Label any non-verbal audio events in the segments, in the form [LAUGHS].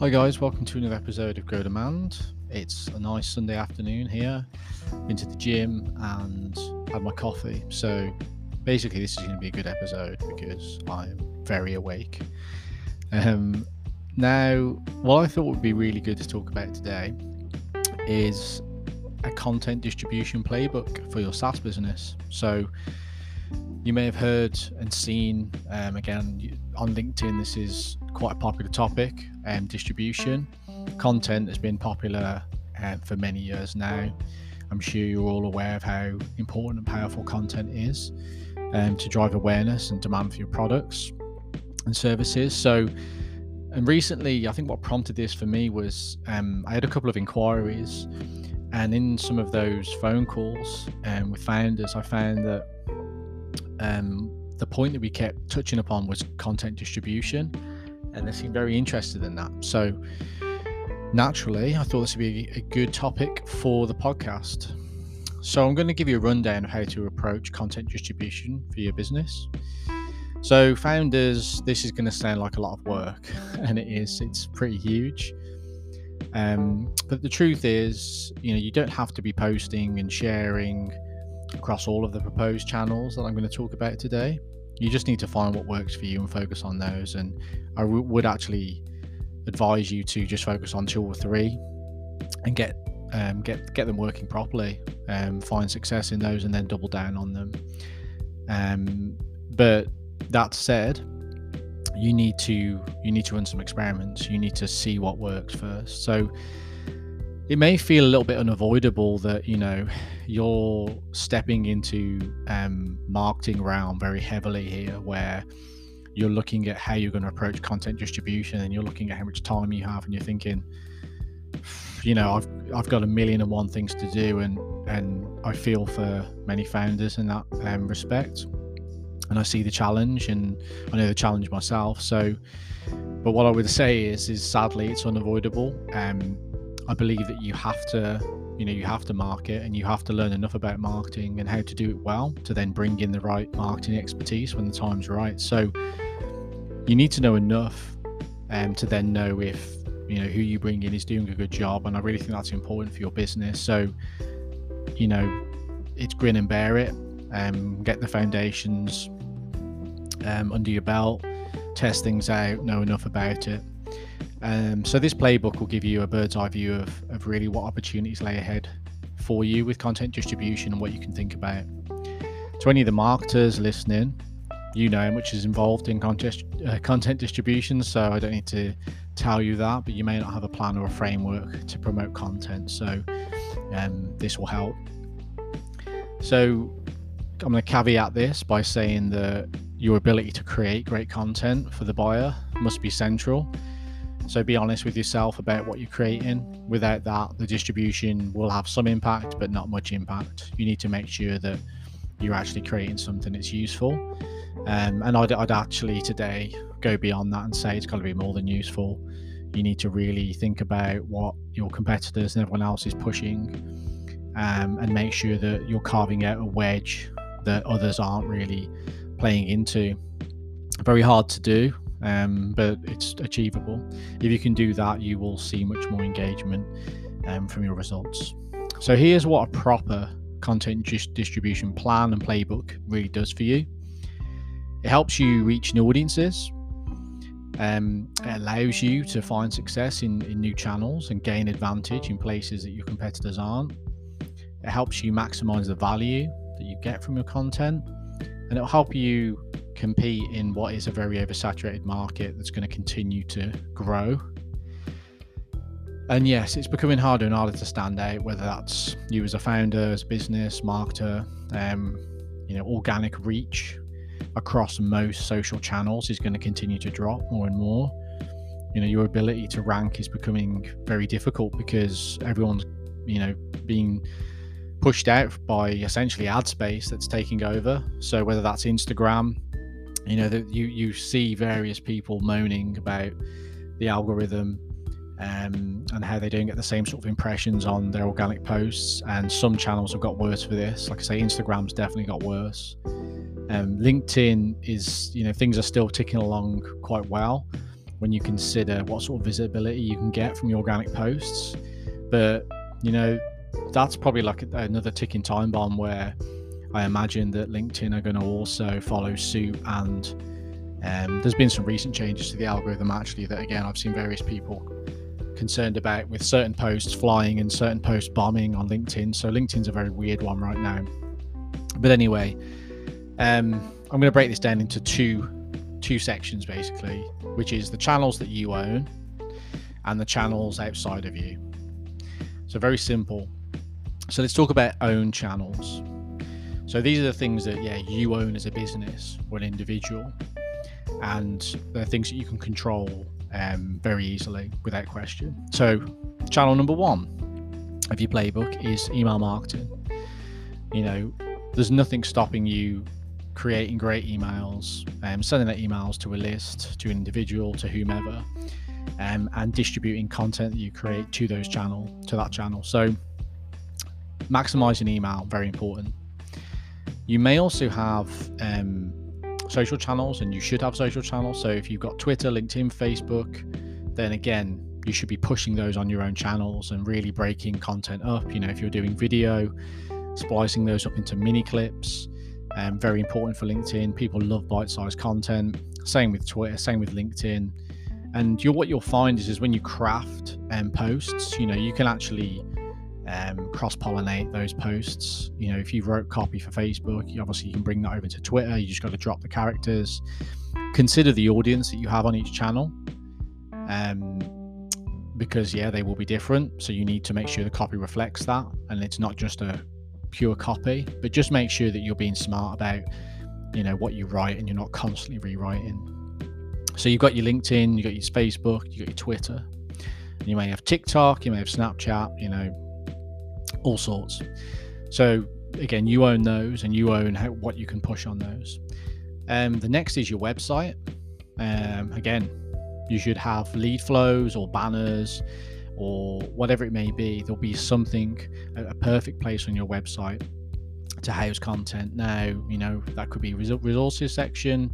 Hi, guys, welcome to another episode of Grow Demand. It's a nice Sunday afternoon here. Been to the gym and had my coffee. So, basically, this is going to be a good episode because I'm very awake. Um, now, what I thought would be really good to talk about today is a content distribution playbook for your SaaS business. So, you may have heard and seen um, again on LinkedIn. This is quite a popular topic. Um, distribution content has been popular uh, for many years now. I'm sure you're all aware of how important and powerful content is um, to drive awareness and demand for your products and services. So, and recently, I think what prompted this for me was um, I had a couple of inquiries, and in some of those phone calls um, with founders, I found that um, the point that we kept touching upon was content distribution, and they seemed very interested in that. So, naturally, I thought this would be a good topic for the podcast. So, I'm going to give you a rundown of how to approach content distribution for your business. So, founders, this is going to sound like a lot of work, [LAUGHS] and it is, it's pretty huge. Um, but the truth is, you know, you don't have to be posting and sharing across all of the proposed channels that I'm going to talk about today. You just need to find what works for you and focus on those. And I w- would actually advise you to just focus on two or three and get um, get get them working properly. Um, find success in those and then double down on them. Um, but that said, you need to you need to run some experiments. You need to see what works first. So it may feel a little bit unavoidable that you know you're stepping into um, marketing realm very heavily here where you're looking at how you're going to approach content distribution and you're looking at how much time you have and you're thinking you know I've I've got a million and one things to do and and I feel for many founders in that um, respect. And I see the challenge and I know the challenge myself. So but what I would say is is sadly it's unavoidable. Um I believe that you have to, you know, you have to market and you have to learn enough about marketing and how to do it well to then bring in the right marketing expertise when the time's right. So you need to know enough um, to then know if you know who you bring in is doing a good job, and I really think that's important for your business. So you know, it's grin and bear it. Um, get the foundations um, under your belt, test things out, know enough about it, um, so this playbook will give you a bird's eye view of, of really what opportunities lay ahead for you with content distribution and what you can think about. To any of the marketers listening, you know how much is involved in content, uh, content distribution, so I don't need to tell you that, but you may not have a plan or a framework to promote content, so um, this will help. So I'm going to caveat this by saying that your ability to create great content for the buyer must be central so be honest with yourself about what you're creating. Without that, the distribution will have some impact, but not much impact. You need to make sure that you're actually creating something that's useful. Um, and I'd, I'd actually today go beyond that and say it's got to be more than useful. You need to really think about what your competitors and everyone else is pushing um, and make sure that you're carving out a wedge that others aren't really playing into. Very hard to do um, but it's achievable. If you can do that, you will see much more engagement um, from your results. So here's what a proper content distribution plan and playbook really does for you. It helps you reach new audiences. Um, it allows you to find success in, in new channels and gain advantage in places that your competitors aren't. It helps you maximize the value that you get from your content, and it'll help you compete in what is a very oversaturated market that's going to continue to grow. And yes, it's becoming harder and harder to stand out, whether that's you as a founder, as a business, marketer, um, you know, organic reach across most social channels is going to continue to drop more and more. You know, your ability to rank is becoming very difficult because everyone's, you know, being pushed out by essentially ad space that's taking over. So whether that's Instagram, you know that you you see various people moaning about the algorithm um, and how they don't get the same sort of impressions on their organic posts. And some channels have got worse for this. Like I say, Instagram's definitely got worse. Um, LinkedIn is, you know, things are still ticking along quite well. when you consider what sort of visibility you can get from your organic posts. But you know, that's probably like another ticking time bomb where I imagine that LinkedIn are going to also follow suit. And um, there's been some recent changes to the algorithm actually that again I've seen various people concerned about with certain posts flying and certain posts bombing on LinkedIn. So LinkedIn's a very weird one right now. But anyway, um, I'm going to break this down into two two sections basically, which is the channels that you own and the channels outside of you. So very simple. So let's talk about own channels. So these are the things that yeah you own as a business or an individual, and they're things that you can control um, very easily without question. So channel number one of your playbook is email marketing. You know, there's nothing stopping you creating great emails, um, sending out emails to a list, to an individual, to whomever, um, and distributing content that you create to those channel, to that channel. So maximizing email, very important. You may also have um, social channels, and you should have social channels. So if you've got Twitter, LinkedIn, Facebook, then again, you should be pushing those on your own channels and really breaking content up. You know, if you're doing video, splicing those up into mini clips, um, very important for LinkedIn. People love bite-sized content. Same with Twitter. Same with LinkedIn. And what you'll find is, is when you craft um, posts, you know, you can actually um, cross-pollinate those posts. You know, if you wrote copy for Facebook, you obviously you can bring that over to Twitter. You just got to drop the characters. Consider the audience that you have on each channel. Um, because yeah, they will be different. So you need to make sure the copy reflects that, and it's not just a pure copy, but just make sure that you're being smart about, you know, what you write and you're not constantly rewriting. So you've got your LinkedIn, you've got your Facebook, you've got your Twitter, and you may have TikTok, you may have Snapchat, you know, all sorts. So again, you own those and you own how, what you can push on those. Um, the next is your website. Um, again, you should have lead flows or banners or whatever it may be, there'll be something, a, perfect place on your website to house content. Now, you know, that could be resources section.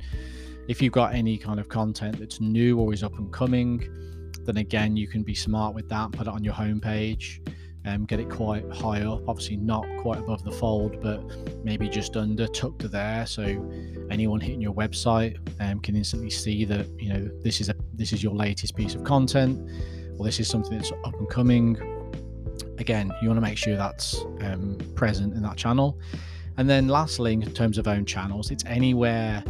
If you've got any kind of content that's new or is up and coming, then again, you can be smart with that, put it on your homepage. Um, get it quite high up, obviously not quite above the fold, but maybe just under, tucked there, so anyone hitting your website um, can instantly see that you know this is a this is your latest piece of content or this is something that's up and coming. Again, you want to make sure that's um, present in that channel. And then, lastly, in terms of own channels, it's anywhere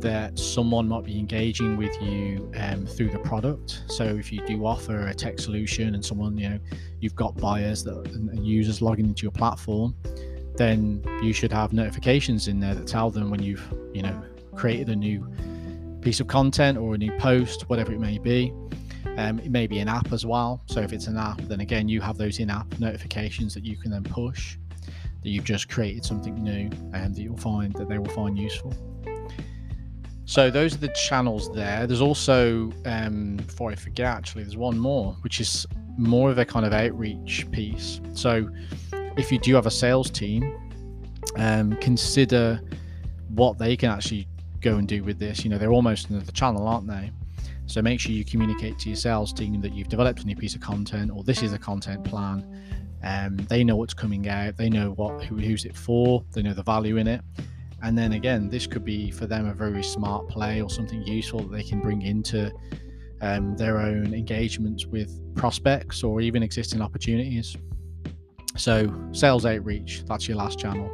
that someone might be engaging with you um, through the product. So if you do offer a tech solution and someone, you know, you've got buyers that and users logging into your platform, then you should have notifications in there that tell them when you've, you know, created a new piece of content or a new post, whatever it may be. Um, it may be an app as well. So if it's an app, then again, you have those in-app notifications that you can then push that you've just created something new and that you'll find that they will find useful. So those are the channels there. There's also, um, before I forget, actually, there's one more, which is more of a kind of outreach piece. So if you do have a sales team, um, consider what they can actually go and do with this. You know, they're almost another channel, aren't they? So make sure you communicate to your sales team that you've developed a new piece of content or this is a content plan. Um, they know what's coming out. They know what who, who's it for. They know the value in it. And then again, this could be for them a very smart play or something useful that they can bring into um, their own engagements with prospects or even existing opportunities. So, sales outreach, that's your last channel.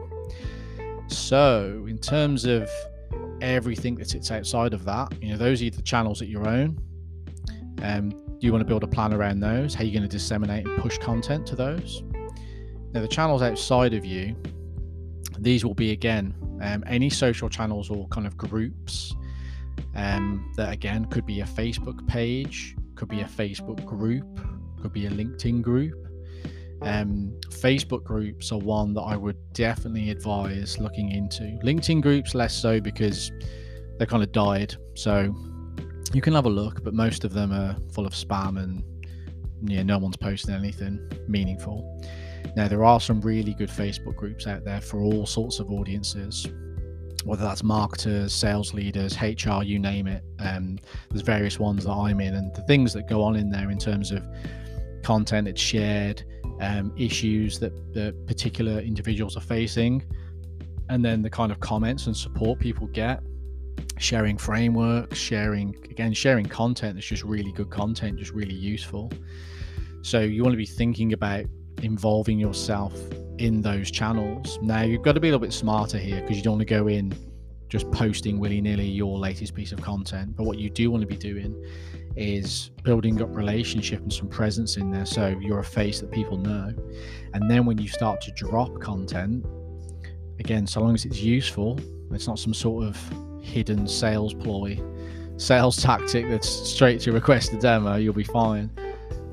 So, in terms of everything that sits outside of that. You know, those are the channels that you own. Um, do you want to build a plan around those? How are you going to disseminate and push content to those? Now, the channels outside of you, these will be again um, any social channels or kind of groups um, that again could be a Facebook page, could be a Facebook group, could be a LinkedIn group, um, Facebook groups are one that I would definitely advise looking into. LinkedIn groups, less so because they kind of died. So you can have a look, but most of them are full of spam and yeah, no one's posting anything meaningful. Now, there are some really good Facebook groups out there for all sorts of audiences. whether that's marketers, sales leaders, HR, you name it. Um, there's various ones that I'm in, and the things that go on in there in terms of content that's shared, um, issues that the particular individuals are facing, and then the kind of comments and support people get. Sharing frameworks, sharing again, sharing content that's just really good content, just really useful. So you want to be thinking about involving yourself in those channels. Now you've got to be a little bit smarter here because you don't want to go in just posting willy nilly your latest piece of content. But what you do want to be doing is building up relationship and some presence in there so you're a face that people know. And then when you start to drop content, again, so long as it's useful, it's not some sort of hidden sales ploy, sales tactic that's straight to request a demo, you'll be fine.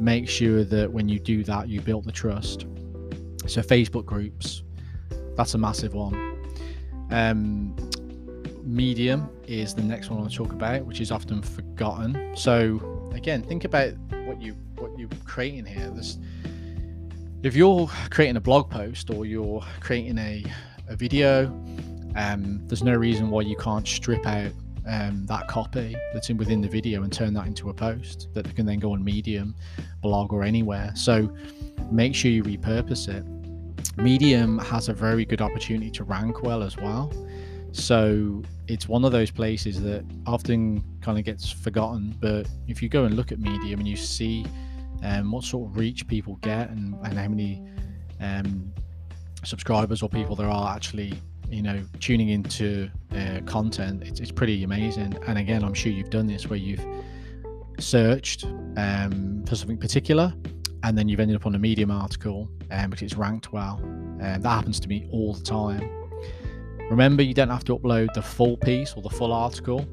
Make sure that when you do that, you build the trust. So Facebook groups, that's a massive one. Um, Medium is the next one I want to talk about, which is often forgotten. So again, think about what you what you're creating here. This, if you're creating a blog post or you're creating a, a video, um, there's no reason why you can't strip out um, that copy that's in within the video and turn that into a post that can then go on Medium, blog, or anywhere. So make sure you repurpose it. Medium has a very good opportunity to rank well as well. So it's one of those places that often kind of gets forgotten. But if you go and look at Medium and you see um, what sort of reach people get and, and how many um, subscribers or people there are actually, you know, tuning into uh, content, it's, it's pretty amazing. And again, I'm sure you've done this where you've searched um, for something particular and then you've ended up on a Medium article um, because it's ranked well. And um, that happens to me all the time. Remember, you don't have to upload the full piece or the full article.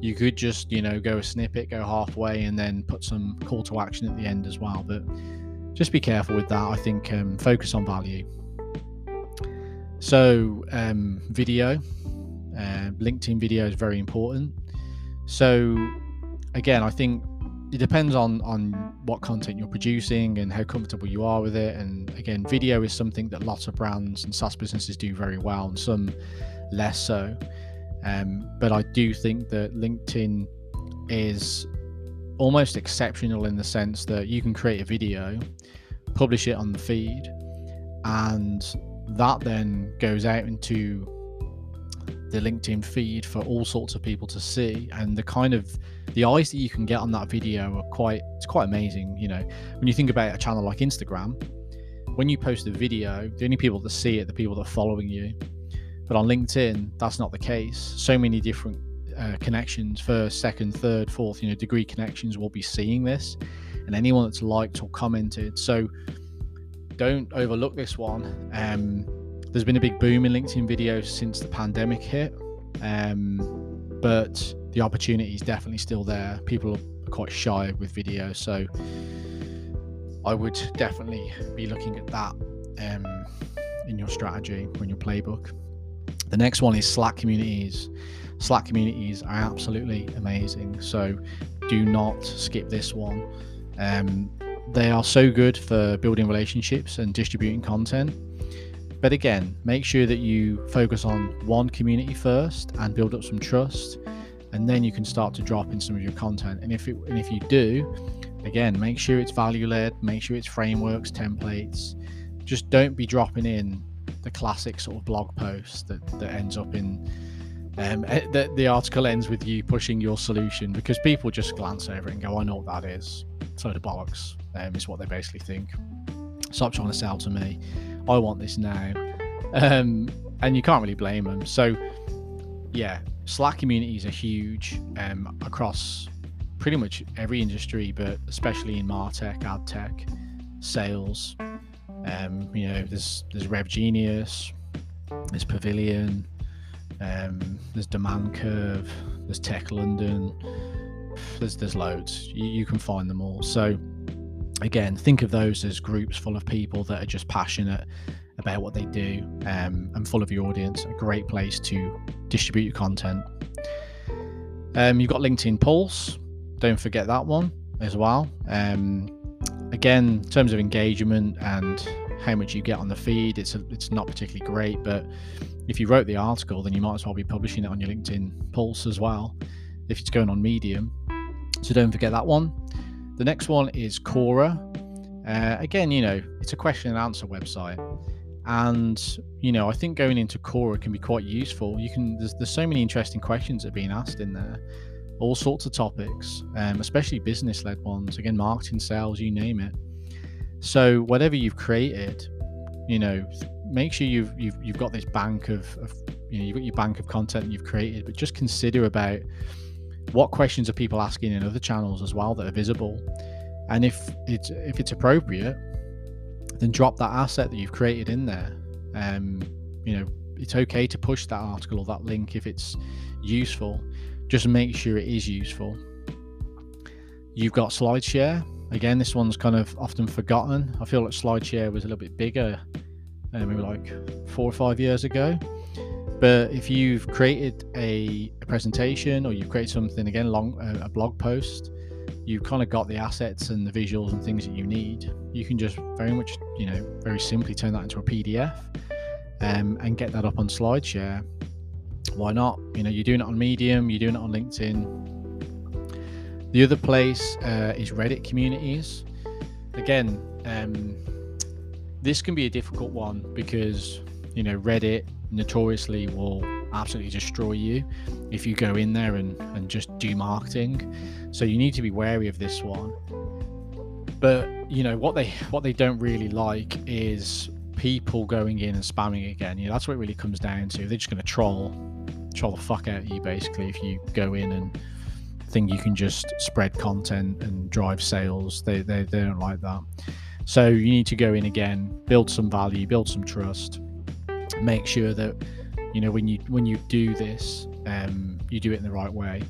You could just, you know, go a snippet, go halfway, and then put some call to action at the end as well. But just be careful with that. I think um, focus on value. So, um, video, uh, LinkedIn video is very important. So, again, I think it depends on on what content you're producing and how comfortable you are with it. And again, video is something that lots of brands and SaaS businesses do very well, and some less so. Um, but I do think that LinkedIn is almost exceptional in the sense that you can create a video, publish it on the feed, and that then goes out into the LinkedIn feed for all sorts of people to see. And the kind of the eyes that you can get on that video are quite it's quite amazing. You know, when you think about a channel like Instagram, when you post a video, the only people that see it, the people that are following you. But on LinkedIn, that's not the case. So many different uh, connections, first, second, third, fourth, you know, degree connections will be seeing this, and anyone that's liked or commented. So don't overlook this one. Um, there's been a big boom in LinkedIn videos since the pandemic hit, um, but the opportunity is definitely still there. People are quite shy with video, so I would definitely be looking at that um, in your strategy or in your playbook. The next one is Slack communities. Slack communities are absolutely amazing, so do not skip this one. Um, they are so good for building relationships and distributing content but again, make sure that you focus on one community first and build up some trust, and then you can start to drop in some of your content. And if it, and if you do, again, make sure it's value led, make sure it's frameworks, templates. Just don't be dropping in the classic sort of blog post that, that ends up in um, eh, the, the article ends with you pushing your solution because people just glance over it and go, I know what that is. So the bollocks um, is what they basically think. Stop trying to sell to me. I want this now. Um, and you can't really blame them. So, yeah, Slack communities are huge um, across pretty much every industry, but especially in Martech, ad tech, sales. Um, you know, there's there's Rev Genius, there's Pavilion, um, there's Demand Curve, there's Tech London. There's there's loads. You, you can find them all. So again, think of those as groups full of people that are just passionate about what they do um, and full of your audience. A great place to distribute your content. Um, you've got LinkedIn Pulse. Don't forget that one as well. Um, again, in terms of engagement and how much you get on the feed. It's a, it's not particularly great, but if you wrote the article, then you might as well be publishing it on your LinkedIn Pulse as well, if it's going on Medium. So don't forget that one. The next one is Quora. Uh, again, you know, it's a question and answer website. And, you know, I think going into Quora can be quite useful. You can, there's, there's so many interesting questions that are being asked in there, all sorts of topics, um, especially business led ones. Again, marketing, sales, you name it. So, whatever you've created, you know, make sure you've you've you've got this bank of, of you know you've got your bank of content you've created, but just consider about what questions are people asking in other channels as well that are visible, and if it's if it's appropriate, then drop that asset that you've created in there. Um, you know, it's okay to push that article or that link if it's useful. Just make sure it is useful. You've got SlideShare. Again, this one's kind of often forgotten. I feel like SlideShare was a little bit bigger uh, maybe like four or five years ago. But if you've created a, a presentation or you've created something again, long uh, a blog post, you've kind of got the assets and the visuals and things that you need. You can just very much, you know, very simply turn that into a PDF um, and get that up on SlideShare. Why not? You know, you're doing it on Medium, you're doing it on LinkedIn. The other place uh, is Reddit communities. Again, um, this can be a difficult one because you know Reddit notoriously will absolutely destroy you if you go in there and, and just do marketing. So you need to be wary of this one. But you know what they what they don't really like is people going in and spamming again. You know that's what it really comes down to. They're just going to troll troll the fuck out of you basically if you go in and think you can just spread content and drive sales. They they, they don't like that. So you need to go in again, build some value, build some trust, make sure that you know when you when you do this, um, you do it in the right way.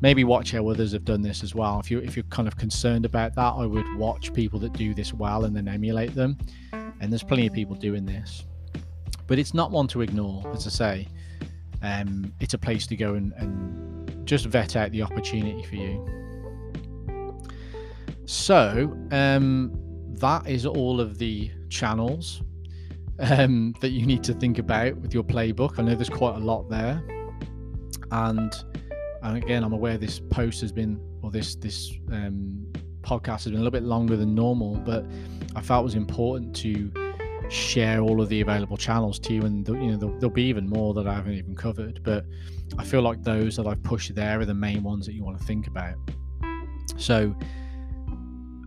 Maybe watch how others have done this as well. If you if you're kind of concerned about that, I would watch people that do this well and then emulate them. And there's plenty of people doing this, but it's not one to ignore. As I say, um, it's a place to go and, and just vet out the opportunity for you. So, um, that is all of the channels um, that you need to think about with your playbook. I know there's quite a lot there, and and again, I'm aware this post has been or this this um, podcast has been a little bit longer than normal, but I felt it was important to share all of the available channels to you, and you know there'll be even more that I haven't even covered, but I feel like those that I've pushed there are the main ones that you want to think about. So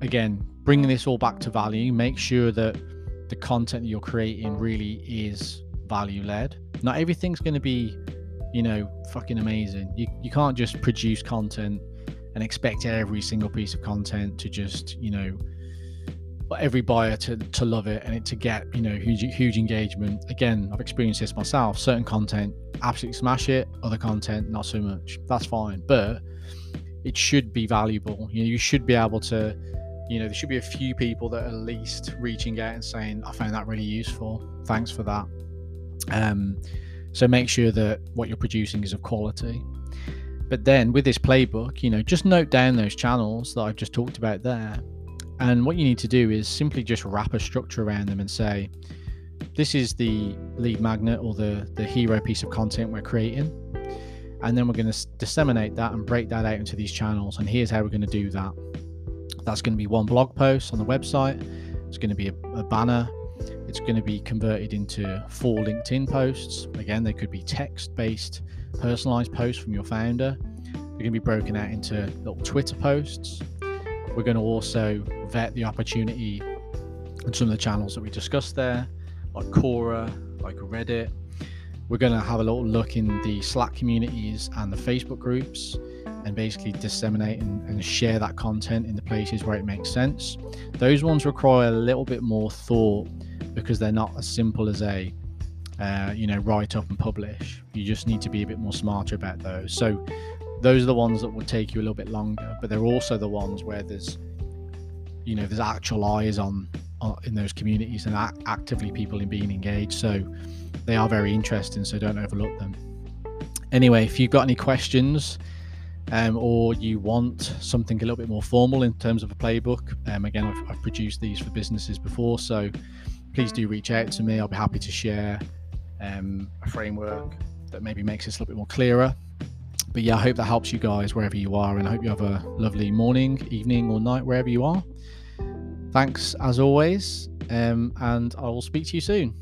again, bringing this all back to value, make sure that the content that you're creating really is value led. Not everything's going to be, you know, fucking amazing. You, you can't just produce content and expect every single piece of content to just, you know, every buyer to, to love it and it to get, you know, huge, huge engagement. Again, I've experienced this myself. Certain content, absolutely smash it. Other content, not so much. That's fine. But it should be valuable. You know, you should be able to you know, there should be a few people that are at least reaching out and saying, I found that really useful. Thanks for that. Um, so make sure that what you're producing is of quality. But then with this playbook, you know, just note down those channels that I've just talked about there. And what you need to do is simply just wrap a structure around them and say, this is the lead magnet or the, the hero piece of content we're creating. And then we're going to disseminate that and break that out into these channels. And here's how we're going to do that. That's going to be one blog post on the website. It's going to be a, a banner. It's going to be converted into four LinkedIn posts. Again, they could be text based, personalized posts from your founder. They're going to be broken out into little Twitter posts. We're going to also vet the opportunity and some of the channels that we discussed there, like Quora, like Reddit. We're going to have a little look in the Slack communities and the Facebook groups and basically disseminate and, and, share that content in the places where it makes sense. Those ones require a little bit more thought because they're not as simple as a uh, you know write up and publish. You just need to be a bit more smarter about those. So those are the ones that will take you a little bit longer, but they're also the ones where there's you know there's actual eyes on, on in those communities and actively people in being engaged. So they are very interesting. So don't overlook them. Anyway, if you've got any questions um, or you want something a little bit more formal in terms of a playbook, um, again, I've, I've produced these for businesses before. So please do reach out to me. I'll be happy to share um, a framework that maybe makes this a little bit more clearer. But yeah, I hope that helps you guys wherever you are, and I hope you have a lovely morning, evening, or night wherever you are. Thanks as always, um, and I will speak to you soon.